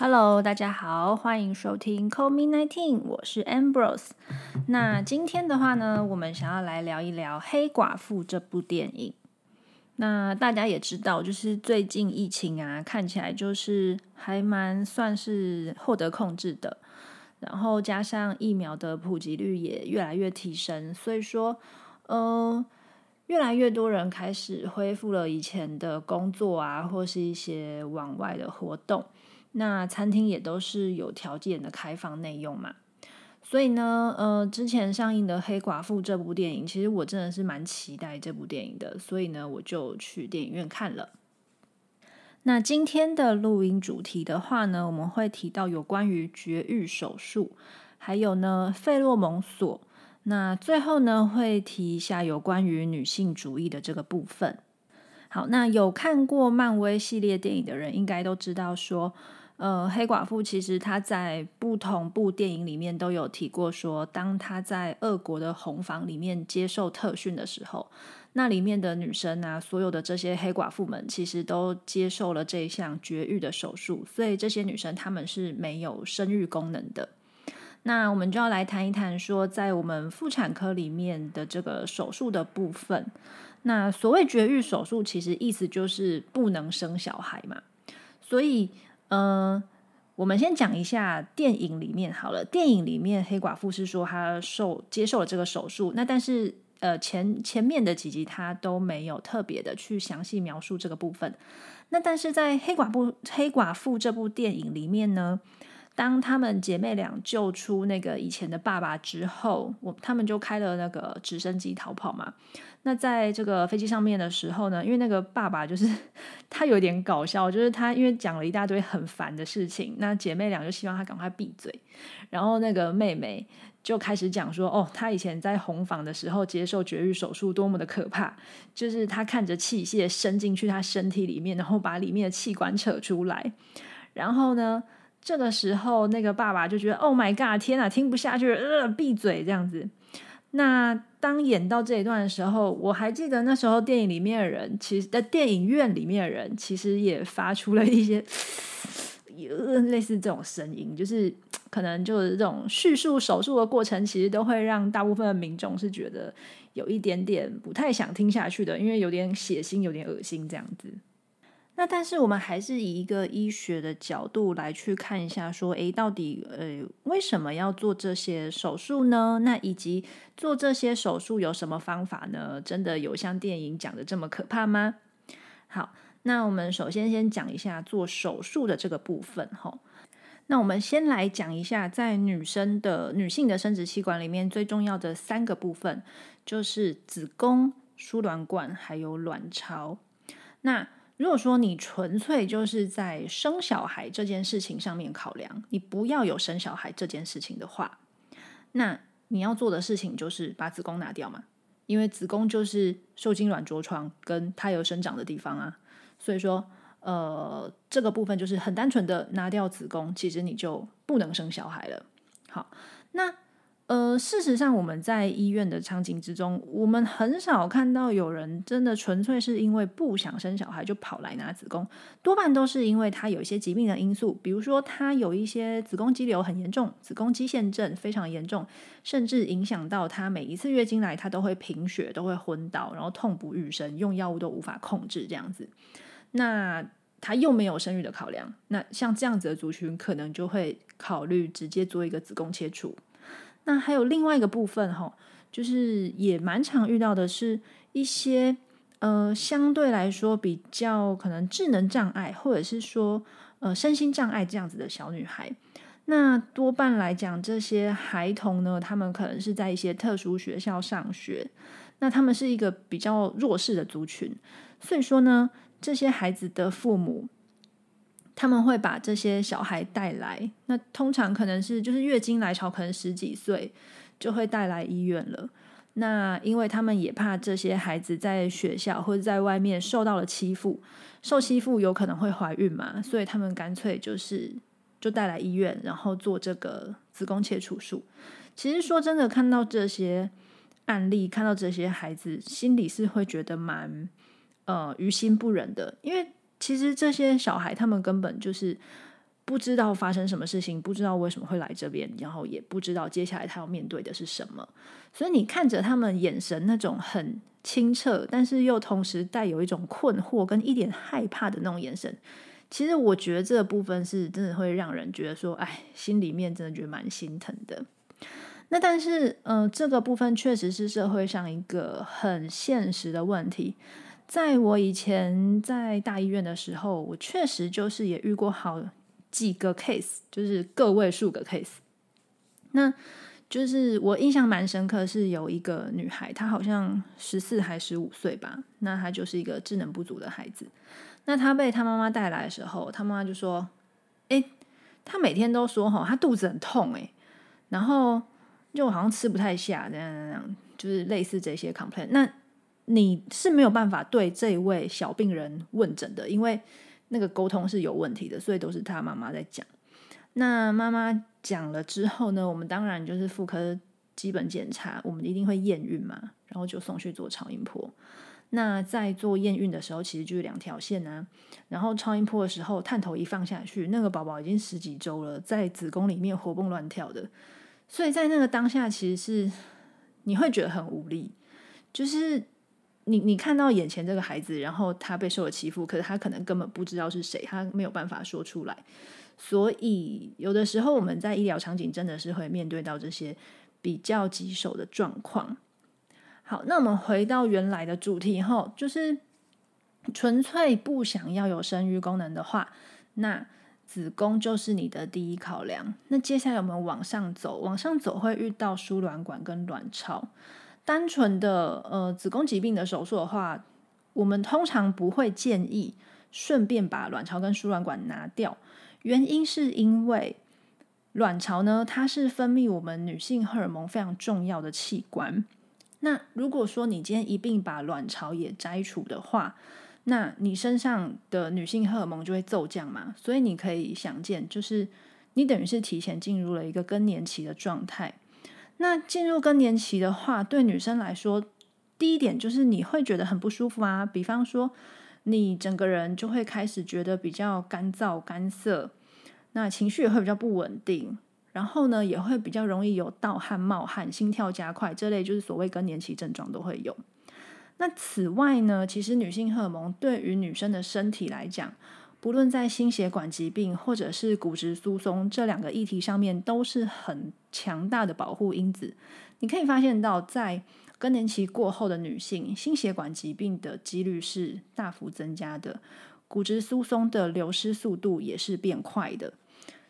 Hello，大家好，欢迎收听 Call Me Nineteen，我是 Ambrose。那今天的话呢，我们想要来聊一聊《黑寡妇》这部电影。那大家也知道，就是最近疫情啊，看起来就是还蛮算是获得控制的，然后加上疫苗的普及率也越来越提升，所以说，呃，越来越多人开始恢复了以前的工作啊，或是一些往外的活动。那餐厅也都是有条件的开放内用嘛。所以呢，呃，之前上映的《黑寡妇》这部电影，其实我真的是蛮期待这部电影的，所以呢，我就去电影院看了。那今天的录音主题的话呢，我们会提到有关于绝育手术，还有呢费洛蒙锁。那最后呢，会提一下有关于女性主义的这个部分。好，那有看过漫威系列电影的人，应该都知道说。呃，黑寡妇其实她在不同部电影里面都有提过，说当她在俄国的红房里面接受特训的时候，那里面的女生啊，所有的这些黑寡妇们其实都接受了这项绝育的手术，所以这些女生她们是没有生育功能的。那我们就要来谈一谈，说在我们妇产科里面的这个手术的部分，那所谓绝育手术，其实意思就是不能生小孩嘛，所以。嗯，我们先讲一下电影里面好了。电影里面黑寡妇是说她受接受了这个手术，那但是呃前前面的几集她都没有特别的去详细描述这个部分。那但是在黑寡妇黑寡妇这部电影里面呢，当她们姐妹俩救出那个以前的爸爸之后，我他们就开了那个直升机逃跑嘛。那在这个飞机上面的时候呢，因为那个爸爸就是 他有点搞笑，就是他因为讲了一大堆很烦的事情，那姐妹俩就希望他赶快闭嘴，然后那个妹妹就开始讲说，哦，他以前在红房的时候接受绝育手术多么的可怕，就是他看着器械伸进去他身体里面，然后把里面的器官扯出来，然后呢，这个时候那个爸爸就觉得，Oh my god，天啊，听不下去，呃，闭嘴这样子。那当演到这一段的时候，我还记得那时候电影里面的人，其实在电影院里面的人，其实也发出了一些类似这种声音，就是可能就是这种叙述手术的过程，其实都会让大部分的民众是觉得有一点点不太想听下去的，因为有点血腥，有点恶心这样子。那但是我们还是以一个医学的角度来去看一下，说，诶，到底呃为什么要做这些手术呢？那以及做这些手术有什么方法呢？真的有像电影讲的这么可怕吗？好，那我们首先先讲一下做手术的这个部分，哈。那我们先来讲一下，在女生的女性的生殖器官里面最重要的三个部分，就是子宫、输卵管还有卵巢。那如果说你纯粹就是在生小孩这件事情上面考量，你不要有生小孩这件事情的话，那你要做的事情就是把子宫拿掉嘛，因为子宫就是受精卵着床跟胎儿生长的地方啊，所以说，呃，这个部分就是很单纯的拿掉子宫，其实你就不能生小孩了。好，那。呃，事实上，我们在医院的场景之中，我们很少看到有人真的纯粹是因为不想生小孩就跑来拿子宫，多半都是因为他有一些疾病的因素，比如说他有一些子宫肌瘤很严重，子宫肌腺症非常严重，甚至影响到他每一次月经来，他都会贫血，都会昏倒，然后痛不欲生，用药物都无法控制这样子。那他又没有生育的考量，那像这样子的族群，可能就会考虑直接做一个子宫切除。那还有另外一个部分哈，就是也蛮常遇到的，是一些呃相对来说比较可能智能障碍，或者是说呃身心障碍这样子的小女孩。那多半来讲，这些孩童呢，他们可能是在一些特殊学校上学，那他们是一个比较弱势的族群，所以说呢，这些孩子的父母。他们会把这些小孩带来，那通常可能是就是月经来潮，可能十几岁就会带来医院了。那因为他们也怕这些孩子在学校或者在外面受到了欺负，受欺负有可能会怀孕嘛，所以他们干脆就是就带来医院，然后做这个子宫切除术。其实说真的，看到这些案例，看到这些孩子，心里是会觉得蛮呃于心不忍的，因为。其实这些小孩他们根本就是不知道发生什么事情，不知道为什么会来这边，然后也不知道接下来他要面对的是什么。所以你看着他们眼神那种很清澈，但是又同时带有一种困惑跟一点害怕的那种眼神。其实我觉得这个部分是真的会让人觉得说，哎，心里面真的觉得蛮心疼的。那但是，呃，这个部分确实是社会上一个很现实的问题。在我以前在大医院的时候，我确实就是也遇过好几个 case，就是个位数个 case。那就是我印象蛮深刻，是有一个女孩，她好像十四还十五岁吧，那她就是一个智能不足的孩子。那她被她妈妈带来的时候，她妈妈就说：“哎，她每天都说哈，她肚子很痛哎，然后就好像吃不太下，这样这样，就是类似这些 complain。那你是没有办法对这位小病人问诊的，因为那个沟通是有问题的，所以都是他妈妈在讲。那妈妈讲了之后呢，我们当然就是妇科基本检查，我们一定会验孕嘛，然后就送去做超音波。那在做验孕的时候，其实就是两条线啊。然后超音波的时候，探头一放下去，那个宝宝已经十几周了，在子宫里面活蹦乱跳的。所以在那个当下，其实是你会觉得很无力，就是。你你看到眼前这个孩子，然后他被受了欺负，可是他可能根本不知道是谁，他没有办法说出来。所以有的时候我们在医疗场景真的是会面对到这些比较棘手的状况。好，那我们回到原来的主题后，就是纯粹不想要有生育功能的话，那子宫就是你的第一考量。那接下来我们往上走，往上走会遇到输卵管跟卵巢。单纯的呃子宫疾病的手术的话，我们通常不会建议顺便把卵巢跟输卵管拿掉。原因是因为卵巢呢，它是分泌我们女性荷尔蒙非常重要的器官。那如果说你今天一并把卵巢也摘除的话，那你身上的女性荷尔蒙就会骤降嘛。所以你可以想见，就是你等于是提前进入了一个更年期的状态。那进入更年期的话，对女生来说，第一点就是你会觉得很不舒服啊。比方说，你整个人就会开始觉得比较干燥、干涩，那情绪也会比较不稳定，然后呢，也会比较容易有盗汗、冒汗、心跳加快这类就是所谓更年期症状都会有。那此外呢，其实女性荷尔蒙对于女生的身体来讲，不论在心血管疾病或者是骨质疏松这两个议题上面，都是很强大的保护因子。你可以发现到，在更年期过后的女性，心血管疾病的几率是大幅增加的，骨质疏松的流失速度也是变快的。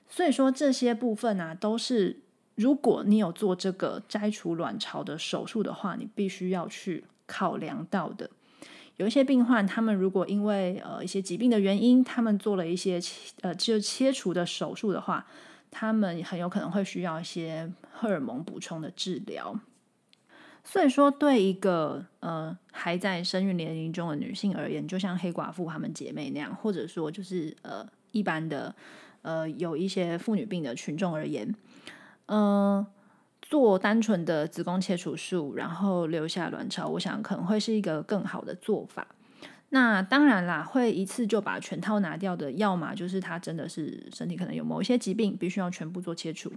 所以说，这些部分啊，都是如果你有做这个摘除卵巢的手术的话，你必须要去考量到的。有一些病患，他们如果因为呃一些疾病的原因，他们做了一些呃就切除的手术的话，他们很有可能会需要一些荷尔蒙补充的治疗。所以说，对一个呃还在生育年龄中的女性而言，就像黑寡妇她们姐妹那样，或者说就是呃一般的呃有一些妇女病的群众而言，嗯。做单纯的子宫切除术，然后留下卵巢，我想可能会是一个更好的做法。那当然啦，会一次就把全套拿掉的，要么就是他真的是身体可能有某一些疾病，必须要全部做切除。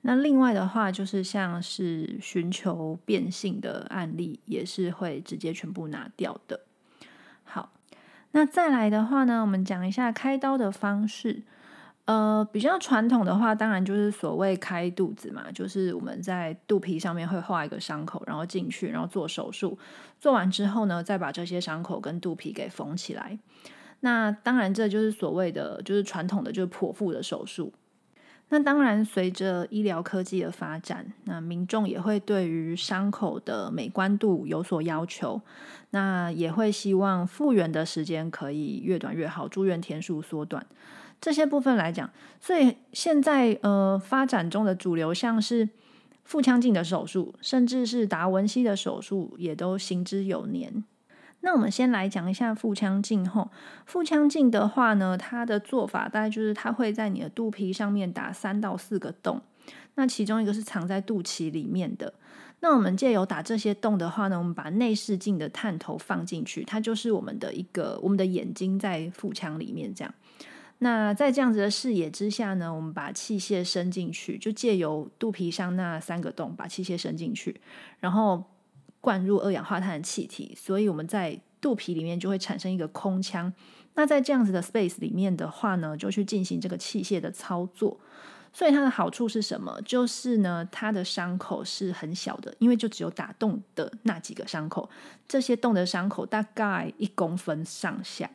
那另外的话，就是像是寻求变性的案例，也是会直接全部拿掉的。好，那再来的话呢，我们讲一下开刀的方式。呃，比较传统的话，当然就是所谓开肚子嘛，就是我们在肚皮上面会画一个伤口，然后进去，然后做手术。做完之后呢，再把这些伤口跟肚皮给缝起来。那当然，这就是所谓的，就是传统的，就是剖腹的手术。那当然，随着医疗科技的发展，那民众也会对于伤口的美观度有所要求，那也会希望复原的时间可以越短越好，住院天数缩短。这些部分来讲，所以现在呃发展中的主流像是腹腔镜的手术，甚至是达文西的手术，也都行之有年。那我们先来讲一下腹腔镜后，腹腔镜的话呢，它的做法大概就是它会在你的肚皮上面打三到四个洞，那其中一个是藏在肚脐里面的。那我们借由打这些洞的话呢，我们把内视镜的探头放进去，它就是我们的一个我们的眼睛在腹腔里面这样。那在这样子的视野之下呢，我们把器械伸进去，就借由肚皮上那三个洞把器械伸进去，然后灌入二氧化碳的气体，所以我们在肚皮里面就会产生一个空腔。那在这样子的 space 里面的话呢，就去进行这个器械的操作。所以它的好处是什么？就是呢，它的伤口是很小的，因为就只有打洞的那几个伤口，这些洞的伤口大概一公分上下。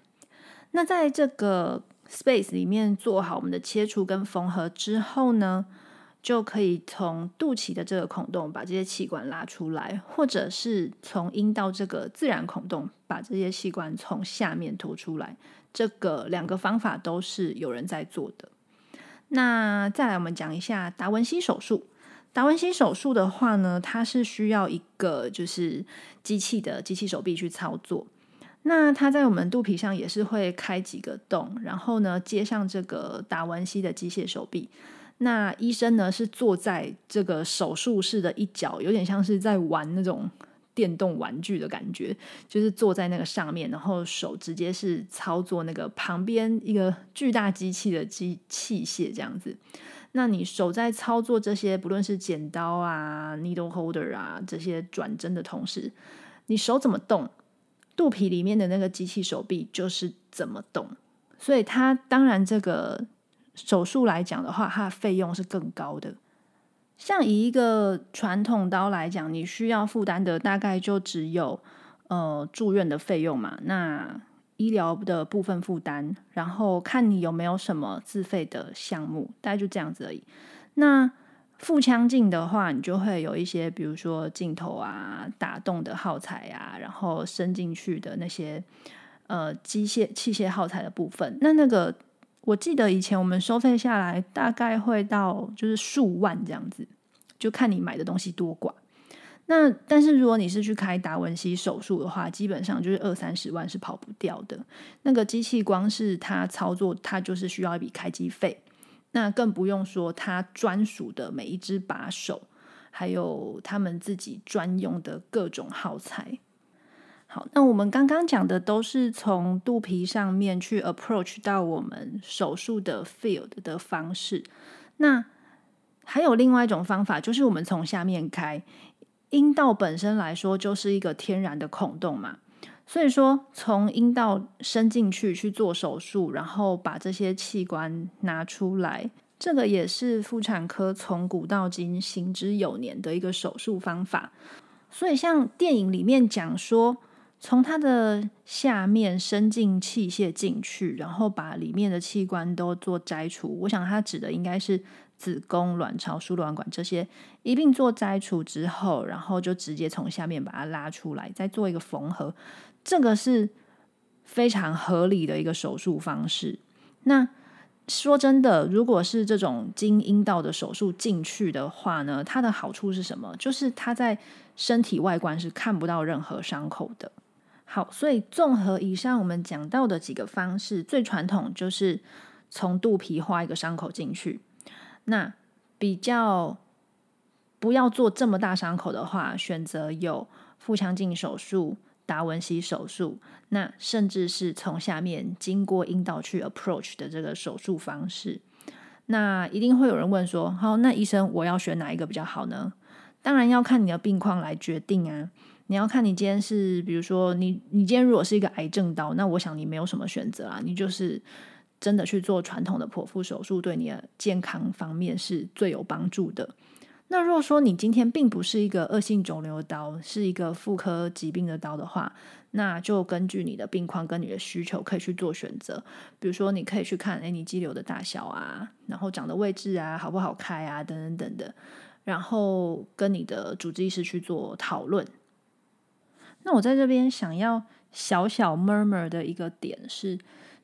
那在这个 space 里面做好我们的切除跟缝合之后呢，就可以从肚脐的这个孔洞把这些气管拉出来，或者是从阴道这个自然孔洞把这些气管从下面拖出来。这个两个方法都是有人在做的。那再来，我们讲一下达文西手术。达文西手术的话呢，它是需要一个就是机器的机器手臂去操作。那它在我们肚皮上也是会开几个洞，然后呢接上这个达文西的机械手臂。那医生呢是坐在这个手术室的一角，有点像是在玩那种电动玩具的感觉，就是坐在那个上面，然后手直接是操作那个旁边一个巨大机器的机器械这样子。那你手在操作这些，不论是剪刀啊、needle holder 啊这些转针的同时，你手怎么动？肚皮里面的那个机器手臂就是怎么动，所以它当然这个手术来讲的话，它的费用是更高的。像以一个传统刀来讲，你需要负担的大概就只有呃住院的费用嘛，那医疗的部分负担，然后看你有没有什么自费的项目，大概就这样子而已。那腹腔镜的话，你就会有一些，比如说镜头啊、打洞的耗材啊，然后伸进去的那些呃机械器械耗材的部分。那那个我记得以前我们收费下来大概会到就是数万这样子，就看你买的东西多寡。那但是如果你是去开达文西手术的话，基本上就是二三十万是跑不掉的。那个机器光是它操作，它就是需要一笔开机费。那更不用说它专属的每一只把手，还有他们自己专用的各种耗材。好，那我们刚刚讲的都是从肚皮上面去 approach 到我们手术的 field 的方式。那还有另外一种方法，就是我们从下面开。阴道本身来说就是一个天然的孔洞嘛。所以说，从阴道伸进去去做手术，然后把这些器官拿出来，这个也是妇产科从古到今行之有年的一个手术方法。所以，像电影里面讲说，从它的下面伸进器械进去，然后把里面的器官都做摘除。我想，它指的应该是子宫、卵巢、输卵管这些一并做摘除之后，然后就直接从下面把它拉出来，再做一个缝合。这个是非常合理的一个手术方式。那说真的，如果是这种经阴道的手术进去的话呢，它的好处是什么？就是它在身体外观是看不到任何伤口的。好，所以综合以上我们讲到的几个方式，最传统就是从肚皮画一个伤口进去。那比较不要做这么大伤口的话，选择有腹腔镜手术。达文西手术，那甚至是从下面经过阴道去 approach 的这个手术方式，那一定会有人问说：好，那医生我要选哪一个比较好呢？当然要看你的病况来决定啊。你要看你今天是，比如说你你今天如果是一个癌症刀，那我想你没有什么选择啊，你就是真的去做传统的剖腹手术，对你的健康方面是最有帮助的。那如果说你今天并不是一个恶性肿瘤的刀，是一个妇科疾病的刀的话，那就根据你的病况跟你的需求可以去做选择。比如说，你可以去看，哎，你肌瘤的大小啊，然后长的位置啊，好不好开啊，等等等的，然后跟你的主治医师去做讨论。那我在这边想要小小 murmur 的一个点是，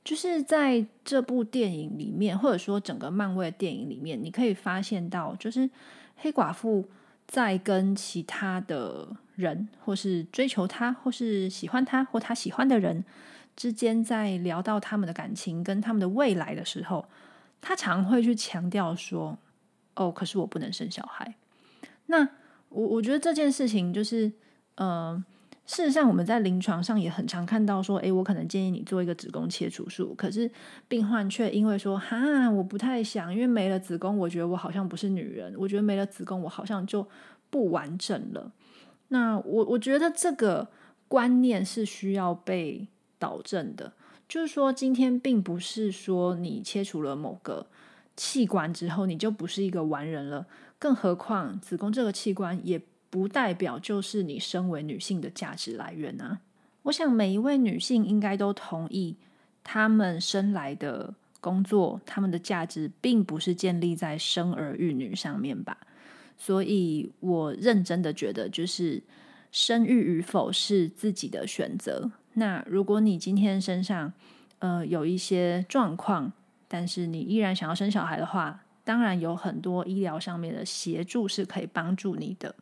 就是在这部电影里面，或者说整个漫威电影里面，你可以发现到，就是。黑寡妇在跟其他的人，或是追求他，或是喜欢他，或他喜欢的人之间，在聊到他们的感情跟他们的未来的时候，他常会去强调说：“哦，可是我不能生小孩。”那我我觉得这件事情就是，呃，事实上，我们在临床上也很常看到说，诶，我可能建议你做一个子宫切除术，可是病患却因为说，哈，我不太想，因为没了子宫，我觉得我好像不是女人，我觉得没了子宫，我好像就不完整了。那我我觉得这个观念是需要被导正的，就是说，今天并不是说你切除了某个器官之后，你就不是一个完人了。更何况，子宫这个器官也不代表就是你身为女性的价值来源啊！我想每一位女性应该都同意，她们生来的工作，她们的价值并不是建立在生儿育女上面吧？所以我认真的觉得，就是生育与否是自己的选择。那如果你今天身上呃有一些状况，但是你依然想要生小孩的话，当然有很多医疗上面的协助是可以帮助你的，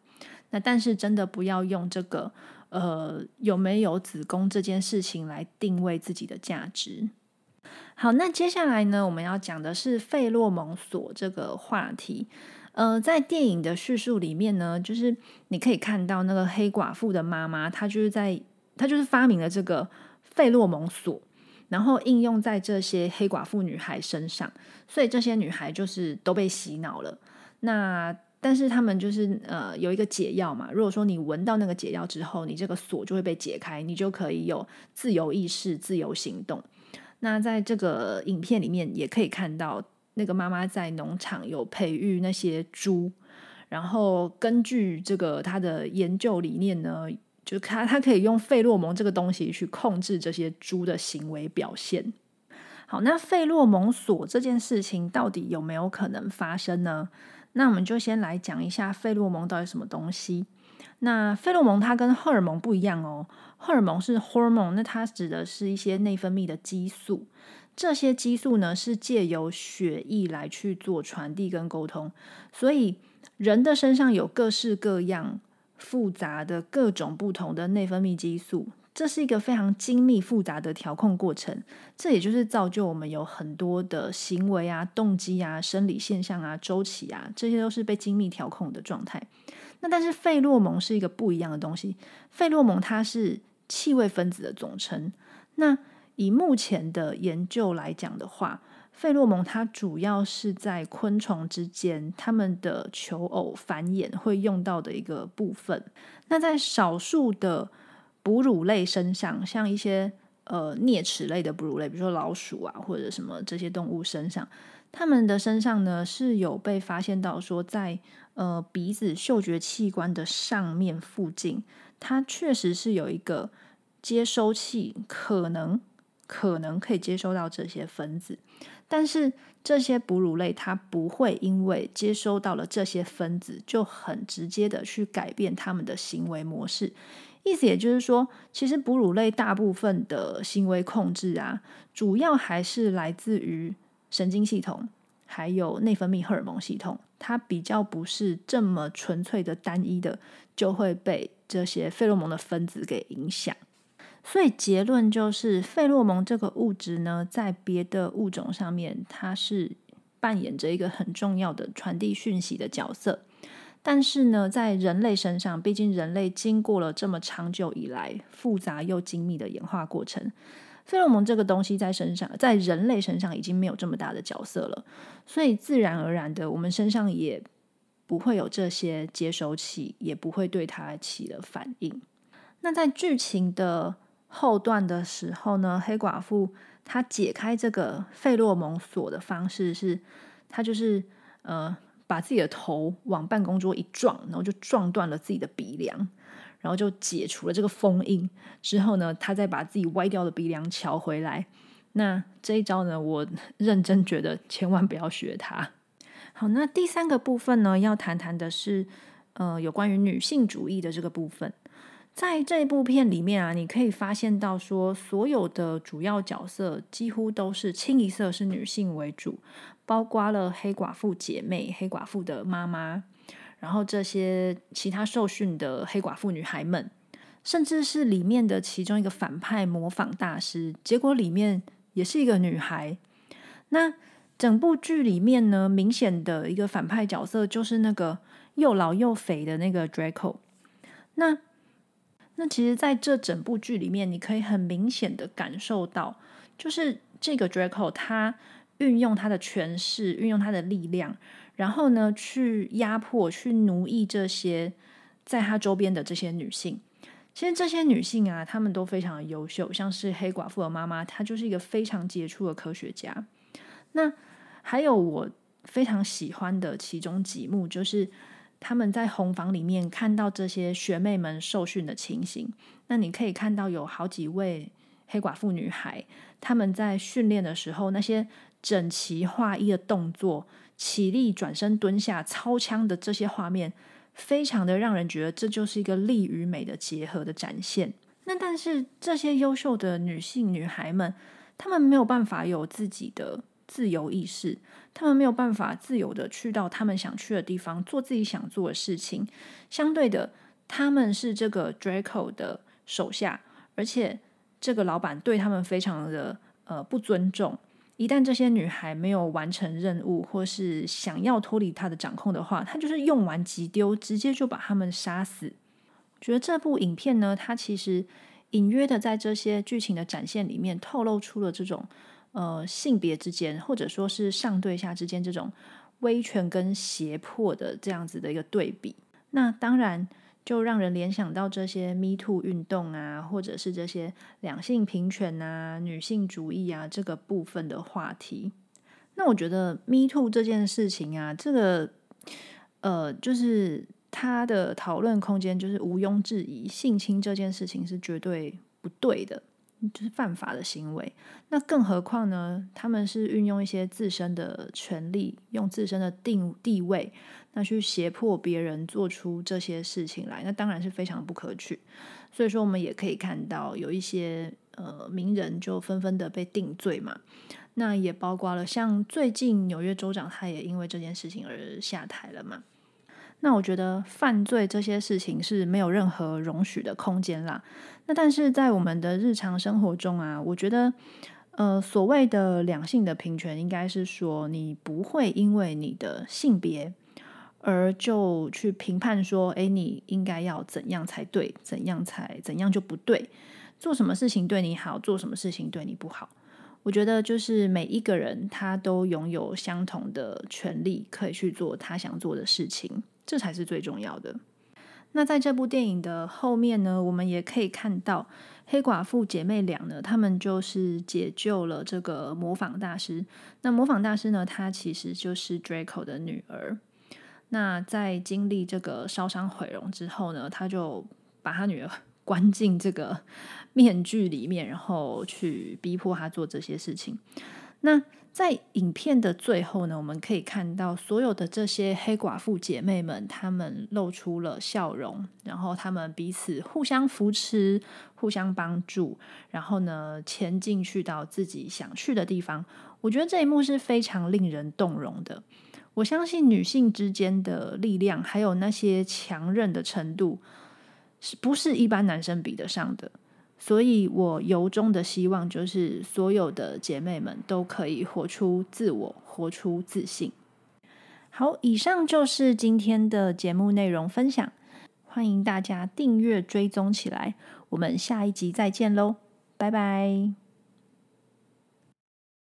那但是真的不要用这个呃有没有子宫这件事情来定位自己的价值。好，那接下来呢，我们要讲的是费洛蒙锁这个话题。呃，在电影的叙述里面呢，就是你可以看到那个黑寡妇的妈妈，她就是在她就是发明了这个费洛蒙锁。然后应用在这些黑寡妇女孩身上，所以这些女孩就是都被洗脑了。那但是他们就是呃有一个解药嘛，如果说你闻到那个解药之后，你这个锁就会被解开，你就可以有自由意识、自由行动。那在这个影片里面也可以看到，那个妈妈在农场有培育那些猪，然后根据这个她的研究理念呢。就他，他可以用费洛蒙这个东西去控制这些猪的行为表现。好，那费洛蒙锁这件事情到底有没有可能发生呢？那我们就先来讲一下费洛蒙到底什么东西。那费洛蒙它跟荷尔蒙不一样哦，荷尔蒙是 hormone，那它指的是一些内分泌的激素。这些激素呢是借由血液来去做传递跟沟通，所以人的身上有各式各样。复杂的各种不同的内分泌激素，这是一个非常精密复杂的调控过程。这也就是造就我们有很多的行为啊、动机啊、生理现象啊、周期啊，这些都是被精密调控的状态。那但是费洛蒙是一个不一样的东西，费洛蒙它是气味分子的总称。那以目前的研究来讲的话，费洛蒙它主要是在昆虫之间，它们的求偶繁衍会用到的一个部分。那在少数的哺乳类身上，像一些呃啮齿类的哺乳类，比如说老鼠啊或者什么这些动物身上，它们的身上呢是有被发现到说，在呃鼻子嗅觉器官的上面附近，它确实是有一个接收器，可能可能可以接收到这些分子。但是这些哺乳类它不会因为接收到了这些分子就很直接的去改变他们的行为模式，意思也就是说，其实哺乳类大部分的行为控制啊，主要还是来自于神经系统，还有内分泌荷尔蒙系统，它比较不是这么纯粹的单一的，就会被这些费洛蒙的分子给影响。所以结论就是，费洛蒙这个物质呢，在别的物种上面，它是扮演着一个很重要的传递讯息的角色。但是呢，在人类身上，毕竟人类经过了这么长久以来复杂又精密的演化过程，费洛蒙这个东西在身上，在人类身上已经没有这么大的角色了。所以自然而然的，我们身上也不会有这些接收器，也不会对它起了反应。那在剧情的。后段的时候呢，黑寡妇她解开这个费洛蒙锁的方式是，她就是呃把自己的头往办公桌一撞，然后就撞断了自己的鼻梁，然后就解除了这个封印。之后呢，他再把自己歪掉的鼻梁翘回来。那这一招呢，我认真觉得千万不要学它。好，那第三个部分呢，要谈谈的是呃有关于女性主义的这个部分。在这部片里面啊，你可以发现到说，所有的主要角色几乎都是清一色是女性为主，包括了黑寡妇姐妹、黑寡妇的妈妈，然后这些其他受训的黑寡妇女孩们，甚至是里面的其中一个反派模仿大师，结果里面也是一个女孩。那整部剧里面呢，明显的一个反派角色就是那个又老又肥的那个 Draco。那那其实，在这整部剧里面，你可以很明显的感受到，就是这个 Draco 他运用他的权势，运用他的力量，然后呢，去压迫、去奴役这些在他周边的这些女性。其实这些女性啊，她们都非常的优秀，像是黑寡妇的妈妈，她就是一个非常杰出的科学家。那还有我非常喜欢的其中几幕，就是他们在红房里面看到这些学妹们受训的情形。那你可以看到有好几位黑寡妇女孩，他们在训练的时候，那些整齐划一的动作、起立、转身、蹲下、操枪的这些画面。非常的让人觉得这就是一个力与美的结合的展现。那但是这些优秀的女性女孩们，她们没有办法有自己的自由意识，他们没有办法自由的去到他们想去的地方，做自己想做的事情。相对的，他们是这个 Draco 的手下，而且这个老板对他们非常的呃不尊重。一旦这些女孩没有完成任务，或是想要脱离他的掌控的话，他就是用完即丢，直接就把他们杀死。觉得这部影片呢，它其实隐约的在这些剧情的展现里面，透露出了这种呃性别之间，或者说是上对下之间这种威权跟胁迫的这样子的一个对比。那当然。就让人联想到这些 Me Too 运动啊，或者是这些两性平权啊、女性主义啊这个部分的话题。那我觉得 Me Too 这件事情啊，这个呃，就是它的讨论空间就是毋庸置疑，性侵这件事情是绝对不对的。就是犯法的行为，那更何况呢？他们是运用一些自身的权利，用自身的定地位，那去胁迫别人做出这些事情来，那当然是非常不可取。所以说，我们也可以看到有一些呃名人就纷纷的被定罪嘛。那也包括了像最近纽约州长，他也因为这件事情而下台了嘛。那我觉得犯罪这些事情是没有任何容许的空间啦。那但是在我们的日常生活中啊，我觉得，呃，所谓的两性的平权，应该是说你不会因为你的性别而就去评判说，哎，你应该要怎样才对，怎样才怎样就不对，做什么事情对你好，做什么事情对你不好。我觉得就是每一个人他都拥有相同的权利，可以去做他想做的事情。这才是最重要的。那在这部电影的后面呢，我们也可以看到黑寡妇姐妹俩呢，她们就是解救了这个模仿大师。那模仿大师呢，她其实就是 Draco 的女儿。那在经历这个烧伤毁容之后呢，他就把他女儿 关进这个面具里面，然后去逼迫她做这些事情。那在影片的最后呢，我们可以看到所有的这些黑寡妇姐妹们，她们露出了笑容，然后她们彼此互相扶持、互相帮助，然后呢，前进去到自己想去的地方。我觉得这一幕是非常令人动容的。我相信女性之间的力量，还有那些强韧的程度，是不是一般男生比得上的？所以我由衷的希望，就是所有的姐妹们都可以活出自我，活出自信。好，以上就是今天的节目内容分享，欢迎大家订阅追踪起来。我们下一集再见喽，拜拜。